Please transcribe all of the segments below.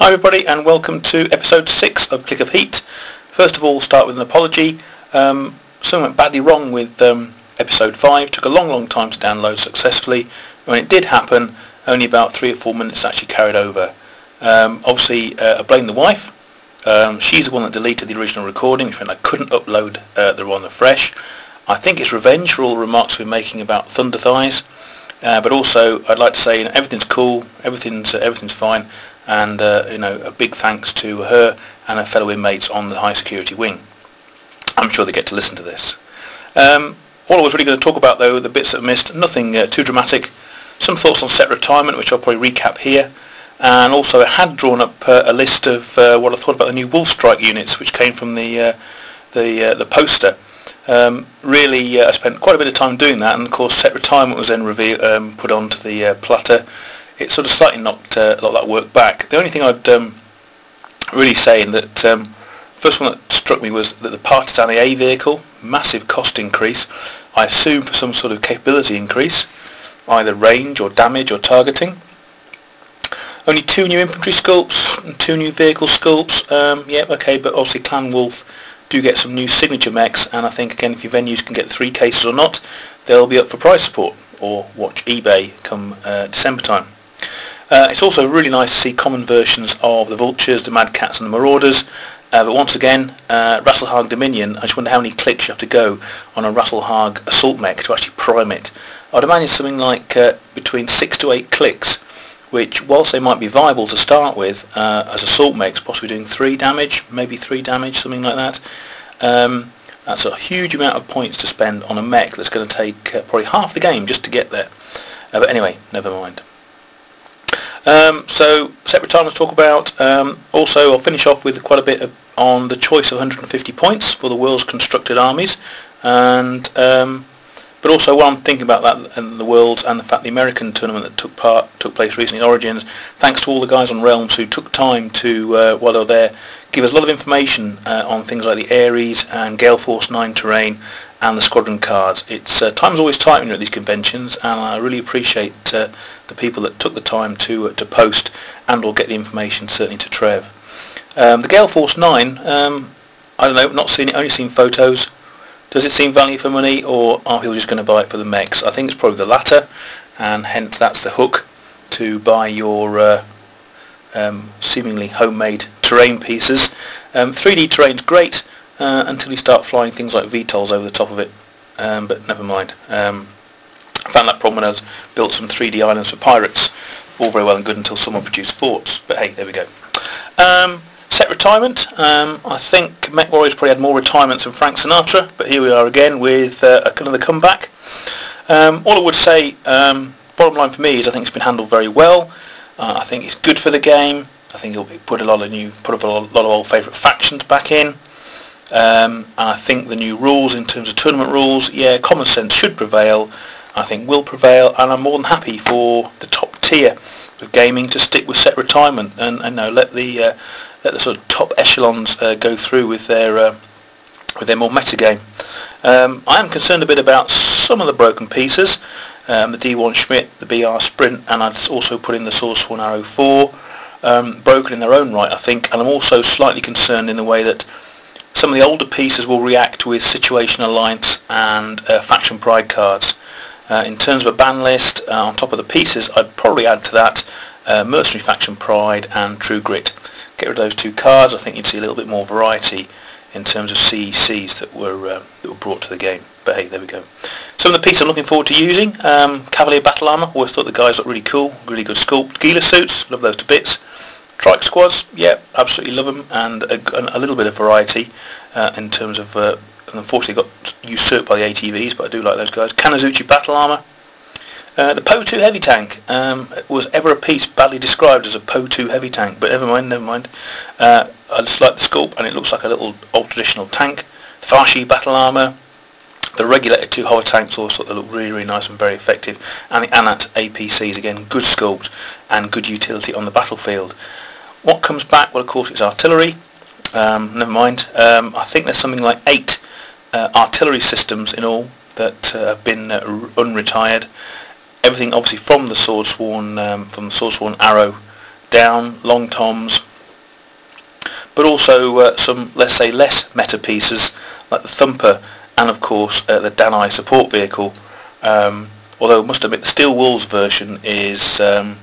Hi everybody and welcome to episode 6 of Click of Heat. First of all start with an apology. Um, something went badly wrong with um, episode 5. Took a long long time to download successfully. When it did happen only about 3 or 4 minutes actually carried over. Um, obviously uh, I blame the wife. Um, she's the one that deleted the original recording which meant I couldn't upload uh, the one fresh. I think it's revenge for all the remarks we're making about Thunder Thighs. Uh, but also I'd like to say you know, everything's cool, everything's uh, everything's fine and uh, you know a big thanks to her and her fellow inmates on the high security wing. I'm sure they get to listen to this. Um, all I was really going to talk about though, the bits that I missed, nothing uh, too dramatic. Some thoughts on set retirement, which I'll probably recap here. And also I had drawn up uh, a list of uh, what I thought about the new Wolf Strike units, which came from the uh, the uh, the poster. Um, really, I spent quite a bit of time doing that, and of course, set retirement was then revealed, um, put onto the platter it sort of slightly knocked uh, a lot of that work back. The only thing I'd um, really say in that um, first one that struck me was that the Partisan A vehicle, massive cost increase, I assume for some sort of capability increase, either range or damage or targeting. Only two new infantry sculpts and two new vehicle sculpts. Um, yeah, okay, but obviously Clan Wolf do get some new signature mechs, and I think again if your venues can get three cases or not, they'll be up for price support or watch eBay come uh, December time. Uh, it's also really nice to see common versions of the Vultures, the Mad Cats and the Marauders. Uh, but once again, uh, Rasalhague Dominion, I just wonder how many clicks you have to go on a Rasalhague assault mech to actually prime it. I'd imagine something like uh, between 6 to 8 clicks, which whilst they might be viable to start with uh, as assault mechs, possibly doing 3 damage, maybe 3 damage, something like that. Um, that's a huge amount of points to spend on a mech that's going to take uh, probably half the game just to get there. Uh, but anyway, never mind. Um, so separate time to talk about. Um, also, I'll finish off with quite a bit of, on the choice of 150 points for the world's constructed armies, and um, but also while I'm thinking about that and the world's and the fact the American tournament that took part took place recently in Origins, thanks to all the guys on Realms who took time to uh, while they were there give us a lot of information uh, on things like the Ares and Gale Force 9 terrain and the squadron cards. It's uh, time's always tight when you're at these conventions, and I really appreciate uh, the people that took the time to uh, to post and or get the information. Certainly to Trev. Um, the Gale Force 9. Um, I don't know. Not seen it. Only seen photos. Does it seem value for money, or are people just going to buy it for the mechs? I think it's probably the latter, and hence that's the hook to buy your uh, um, seemingly homemade terrain pieces. 3D um, terrain's great uh, until you start flying things like VTOLs over the top of it. Um, but never mind. Um, I found that problem when I was built some 3D islands for pirates. All very well and good until someone produced forts. But hey, there we go. Um, set retirement. Um, I think MechWarriors probably had more retirements than Frank Sinatra, but here we are again with uh, another comeback. Um, all I would say, um, bottom line for me is I think it's been handled very well. Uh, I think it's good for the game. I think it'll put a lot of new, put a lot of old favourite factions back in. Um, and I think the new rules in terms of tournament rules, yeah, common sense should prevail. I think will prevail, and I'm more than happy for the top tier of gaming to stick with set retirement and, and know, let the uh, let the sort of top echelons uh, go through with their uh, with their more meta game. Um, I am concerned a bit about some of the broken pieces, um, the D1 Schmitt, the BR Sprint, and I'd also put in the Swordsworn Arrow 4, um, broken in their own right, I think, and I'm also slightly concerned in the way that some of the older pieces will react with Situation Alliance and uh, Faction Pride cards. Uh, in terms of a ban list, uh, on top of the pieces, I'd probably add to that uh, Mercenary Faction Pride and True Grit. Get rid of those two cards, I think you'd see a little bit more variety in terms of CECs that were uh, that were brought to the game. But hey, there we go. Some of the pieces I'm looking forward to using. Um, Cavalier Battle Armour, always thought the guys looked really cool, really good sculpt. Gila suits, love those to bits. Trike squads, yeah, absolutely love them, and a, a little bit of variety uh, in terms of, uh, unfortunately got usurped by the ATVs, but I do like those guys. Kanazuchi battle armour. Uh, the Po-2 heavy tank um, was ever a piece badly described as a Po-2 heavy tank, but never mind, never mind. Uh, I just like the sculpt, and it looks like a little old traditional tank. The Fa Shih battle armour. The regulated two hover tanks also they look really, really nice and very effective. And the Anat APCs, again, good sculpt and good utility on the battlefield. What comes back? Well, of course, it's artillery. Um, never mind. Um, I think there's something like eight uh, artillery systems in all that uh, have been uh, unretired. Everything, obviously, from the sword sworn, um, from the sword sworn arrow down, long toms, but also uh, some, let's say, less meta pieces like the Thumper and of course uh, the Danai support vehicle. Um, although I must admit the Steel Wolves version is um,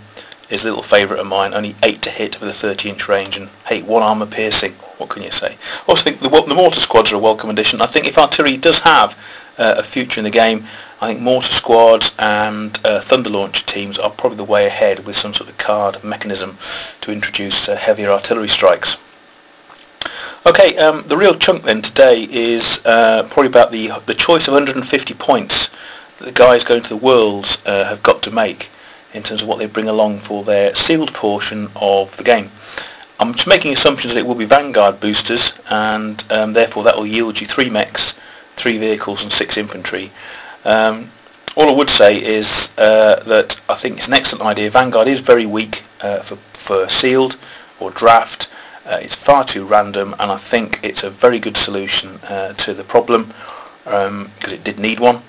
is a little favourite of mine, only 8 to hit with a 30 inch range and hey, 1 armour piercing, what can you say? I also think the, the Mortar Squads are a welcome addition. I think if artillery does have uh, a future in the game, I think Mortar Squads and uh, Thunder Launcher teams are probably the way ahead with some sort of card mechanism to introduce uh, heavier artillery strikes. Okay, um, the real chunk then today is uh, probably about the, the choice of 150 points that the guys going to the Worlds uh, have got to make in terms of what they bring along for their sealed portion of the game. I'm just making assumptions that it will be Vanguard boosters and um, therefore that will yield you three mechs, three vehicles and six infantry. Um, all I would say is uh, that I think it's an excellent idea. Vanguard is very weak uh, for, for sealed or draft. Uh, it's far too random and I think it's a very good solution uh, to the problem because um, it did need one.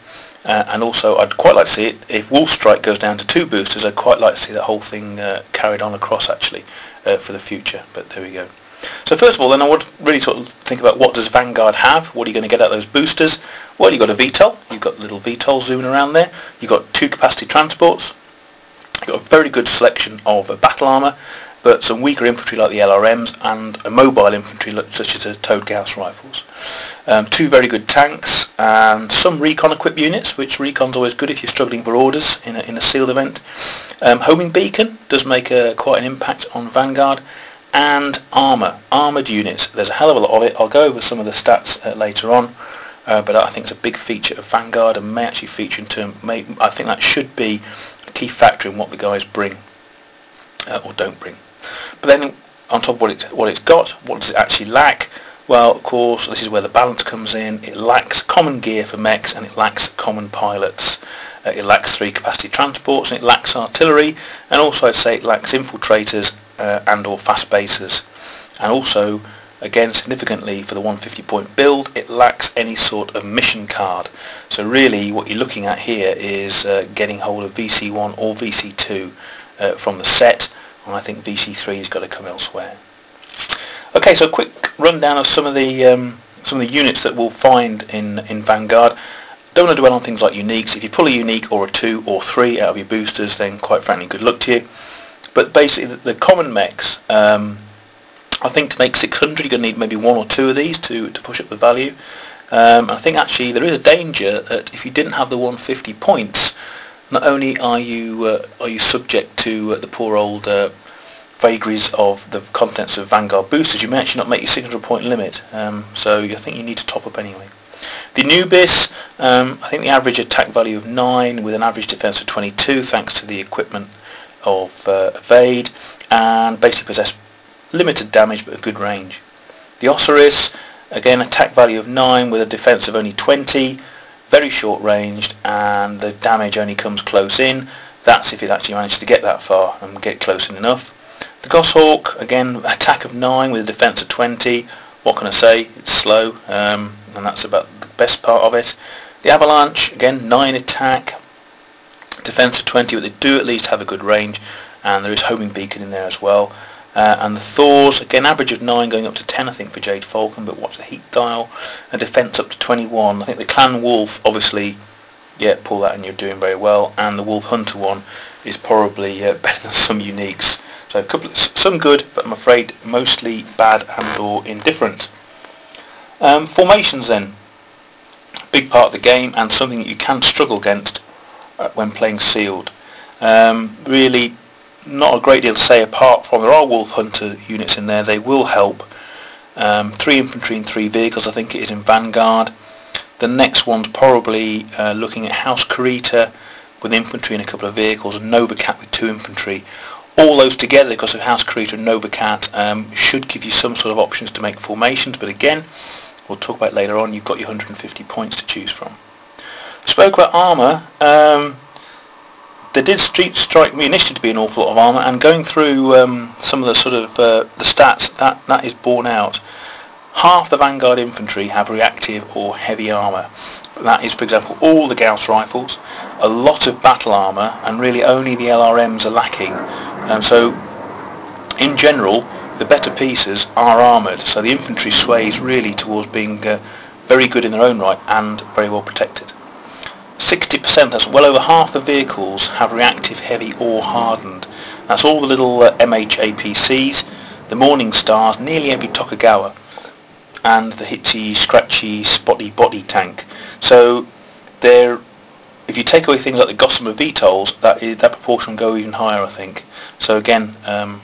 Uh, and also I'd quite like to see it, if Wolf Strike goes down to two boosters, I'd quite like to see that whole thing uh, carried on across actually uh, for the future. But there we go. So first of all then I would really sort of think about what does Vanguard have? What are you going to get out of those boosters? Well you've got a VTOL, you've got little VTOL zooming around there, you've got two capacity transports, you've got a very good selection of battle armour, but some weaker infantry like the LRMs and a mobile infantry such as the towed Gauss rifles. Um, two very good tanks and some recon equipped units, which recon's always good if you're struggling for orders in a, in a sealed event. Um, homing beacon does make a, quite an impact on Vanguard and armour, armoured units. There's a hell of a lot of it. I'll go over some of the stats uh, later on. Uh, but I think it's a big feature of Vanguard and may actually feature in term. May, I think that should be a key factor in what the guys bring uh, or don't bring. But then on top of what, it, what it's got, what does it actually lack? Well, of course, this is where the balance comes in. It lacks common gear for mechs and it lacks common pilots. Uh, it lacks three capacity transports and it lacks artillery and also I'd say it lacks infiltrators uh, and or fast basers. And also, again significantly for the 150 point build, it lacks any sort of mission card. So really what you're looking at here is uh, getting hold of VC1 or VC2 uh, from the set and I think VC3 has got to come elsewhere. Okay, so a quick rundown of some of the um, some of the units that we'll find in in Vanguard. Don't want to dwell on things like uniques. If you pull a unique or a two or three out of your boosters, then quite frankly, good luck to you. But basically, the, the common mechs, um, I think to make 600, you're going to need maybe one or two of these to to push up the value. Um, I think actually there is a danger that if you didn't have the 150 points, not only are you uh, are you subject to uh, the poor old uh, vagaries of the contents of Vanguard boosters, you may actually not make your 600 point limit. Um, so I think you need to top up anyway. The Anubis, um, I think the average attack value of 9 with an average defense of 22 thanks to the equipment of uh, Evade and basically possess limited damage but a good range. The Osiris, again attack value of 9 with a defense of only 20 very short ranged and the damage only comes close in. That's if it actually manages to get that far and get close in enough. The Goshawk, again, attack of 9 with a defense of 20. What can I say? It's slow um, and that's about the best part of it. The Avalanche, again, 9 attack, defense of 20, but they do at least have a good range and there is homing beacon in there as well. Uh, and the Thors, again, average of 9 going up to 10, I think, for Jade Falcon, but watch the heat dial. And defence up to 21. I think the Clan Wolf, obviously, yeah, pull that and you're doing very well. And the Wolf Hunter one is probably uh, better than some uniques. So a couple, of, some good, but I'm afraid mostly bad and or indifferent. Um, formations then. Big part of the game and something that you can struggle against uh, when playing sealed. Um, really not a great deal to say apart from there are Wolf Hunter units in there. They will help. Um, three infantry and three vehicles I think it is in Vanguard. The next one's probably uh, looking at House Kurita with infantry and a couple of vehicles and Nova Cat with two infantry. All those together because of House Kurita and Nova Cat um, should give you some sort of options to make formations but again we'll talk about later on you've got your 150 points to choose from. Spoke about armour. Um, there did strike me initially to be an awful lot of armour, and going through um, some of the sort of uh, the stats, that that is borne out. Half the Vanguard infantry have reactive or heavy armour. That is, for example, all the Gauss rifles, a lot of battle armour, and really only the LRMs are lacking. Um, so, in general, the better pieces are armoured. So the infantry sways really towards being uh, very good in their own right and very well protected. 60%, that's well over half the vehicles, have reactive heavy or hardened. That's all the little uh, MHAPCs, the Morning Stars, nearly every Tokugawa, and the hitsy, scratchy, spotty body tank. So they're, if you take away things like the Gossamer VTOLs, that, is, that proportion will go even higher, I think. So again, um,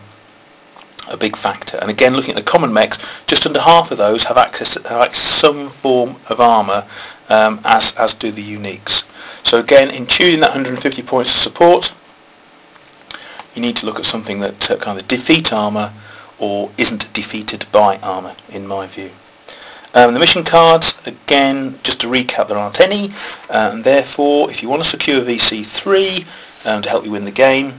a big factor. And again, looking at the common mechs, just under half of those have access to, have access to some form of armour, um, as, as do the uniques. So again, in choosing that 150 points of support, you need to look at something that uh, kind of defeat armour or isn't defeated by armour, in my view. Um, the mission cards, again, just to recap, there aren't any, and therefore, if you want to secure VC3 um, to help you win the game,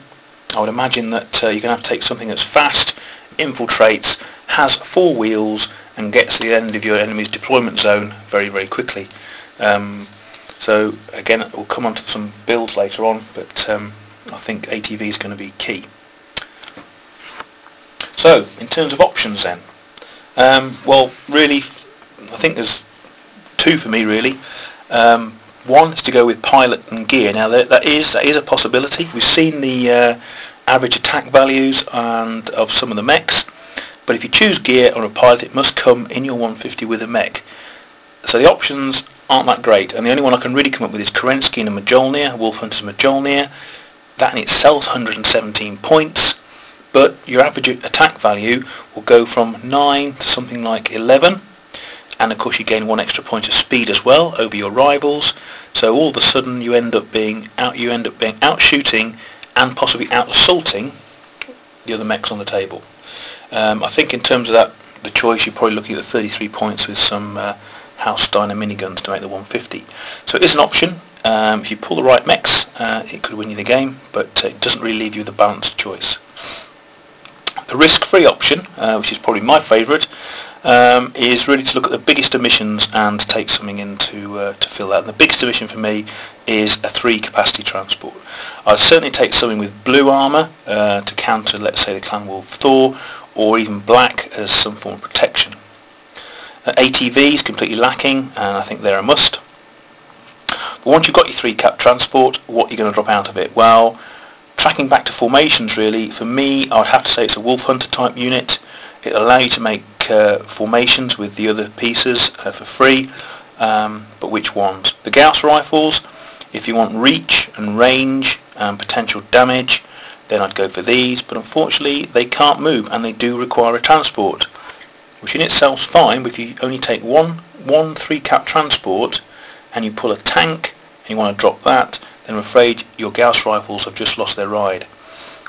I would imagine that uh, you're going to have to take something that's fast, infiltrates, has four wheels, and gets to the end of your enemy's deployment zone very, very quickly. Um, so again, we'll come on to some builds later on, but um, I think ATV is going to be key. So, in terms of options then, um, well, really, I think there's two for me really. Um, one is to go with pilot and gear. Now that, that is that is a possibility. We've seen the uh, average attack values and of some of the mechs, but if you choose gear or a pilot, it must come in your 150 with a mech. So the options aren't that great, and the only one I can really come up with is Kerensky and Mjolnir, Wolf Hunter's Mjolnir. That in itself 117 points, but your average attack value will go from 9 to something like 11 and of course you gain one extra point of speed as well over your rivals. So all of a sudden you end up being out you end up being out shooting and possibly out assaulting the other mechs on the table. Um, I think in terms of that the choice you're probably looking at 33 points with some uh, House Steiner miniguns to make the 150 so it is an option um, if you pull the right mechs uh, it could win you the game but it doesn't really leave you with a balanced choice the risk-free option, uh, which is probably my favourite, um, is really to look at the biggest emissions and take something in to, uh, to fill that. And the biggest emission for me is a three capacity transport. I'd certainly take something with blue armour uh, to counter, let's say, the Clan Wolf Thor, or even black as some form of protection. ATV is completely lacking, and I think they're a must. But once you've got your three cap transport, what are you going to drop out of it? Well, tracking back to formations really, for me, I would have to say it's a Wolf Hunter type unit. It'll allow you to make uh, formations with the other pieces uh, for free, um, but which ones? The Gauss rifles, if you want reach and range and potential damage, then I'd go for these, but unfortunately they can't move and they do require a transport, which in itself is fine, but if you only take one, one three-cap transport and you pull a tank and you want to drop that, then I'm afraid your Gauss rifles have just lost their ride.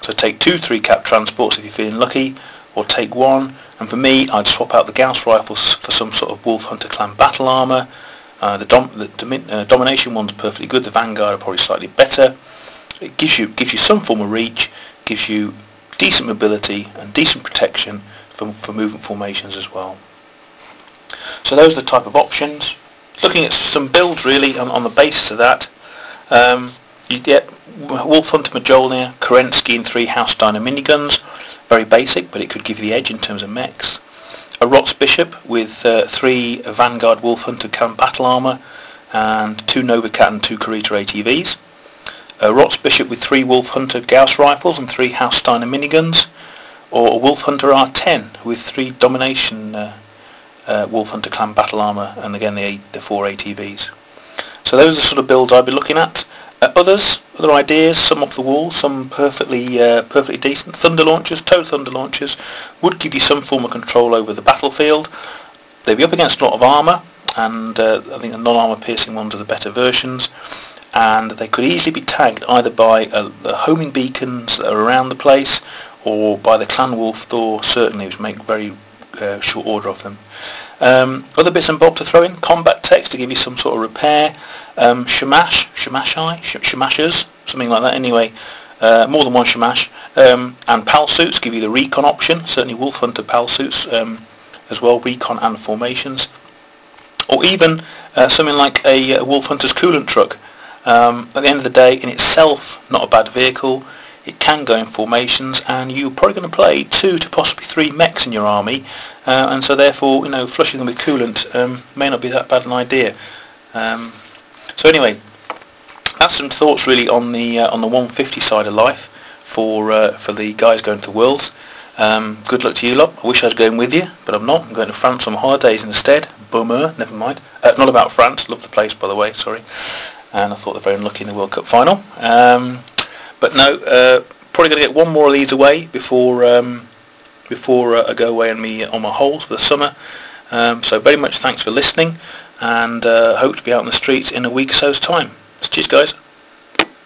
So take two three-cap transports if you're feeling lucky, or take one, and for me I'd swap out the Gauss rifles for some sort of Wolf Hunter Clan battle armour. Uh, the, dom the uh, Domination one's perfectly good, the Vanguard are probably slightly better. It gives you, gives you some form of reach, gives you decent mobility and decent protection for, for movement formations as well. So those are the type of options. Looking at some builds really on, on the basis of that, um, you get Wolf Hunter Mjolnir, Kerensky and three House Steiner miniguns. Very basic, but it could give you the edge in terms of mechs. A Rots Bishop with uh, three Vanguard Wolf Hunter Clan battle armour and two Novacat and two Kurita ATVs. A Rots Bishop with three Wolf Hunter Gauss rifles and three House Steiner miniguns. Or a Wolf Hunter R10 with three Domination uh, uh, Wolf Hunter Clan battle armour and again the, the four ATVs. So those are the sort of builds I'd be looking at. Uh, others, other ideas, some off the wall, some perfectly uh, perfectly decent. Thunder launchers, tow thunder launchers, would give you some form of control over the battlefield. They'd be up against a lot of armour, and uh, I think the non-armour piercing ones are the better versions. And they could easily be tagged either by uh, the homing beacons that are around the place, or by the Clan Wolf Thor, certainly, which make very uh, short order of them. Um, other bits and bobs to throw in, combat text to give you some sort of repair, um, shamash, shamashai, sh- shamashers, something like that anyway, uh, more than one shamash, um, and pal suits give you the recon option, certainly Wolf Hunter pal suits um, as well, recon and formations, or even uh, something like a, a, Wolf Hunter's coolant truck. Um, at the end of the day, in itself, not a bad vehicle. It can go in formations, and you're probably going to play two to possibly three mechs in your army, uh, and so therefore, you know, flushing them with coolant um, may not be that bad an idea. Um, so anyway, that's some thoughts really on the uh, on the 150 side of life for uh, for the guys going to Worlds. Um, good luck to you lot. I wish I was going with you, but I'm not. I'm going to France on holidays instead. Bummer, never mind. Uh, not about France. Love the place, by the way. Sorry. And I thought they're very unlucky in the World Cup final. Um, but no, uh, probably going to get one more of these away before um, before uh, I go away on me on my holes for the summer. Um, so very much thanks for listening, and uh, hope to be out on the streets in a week or so's time. Cheers, guys.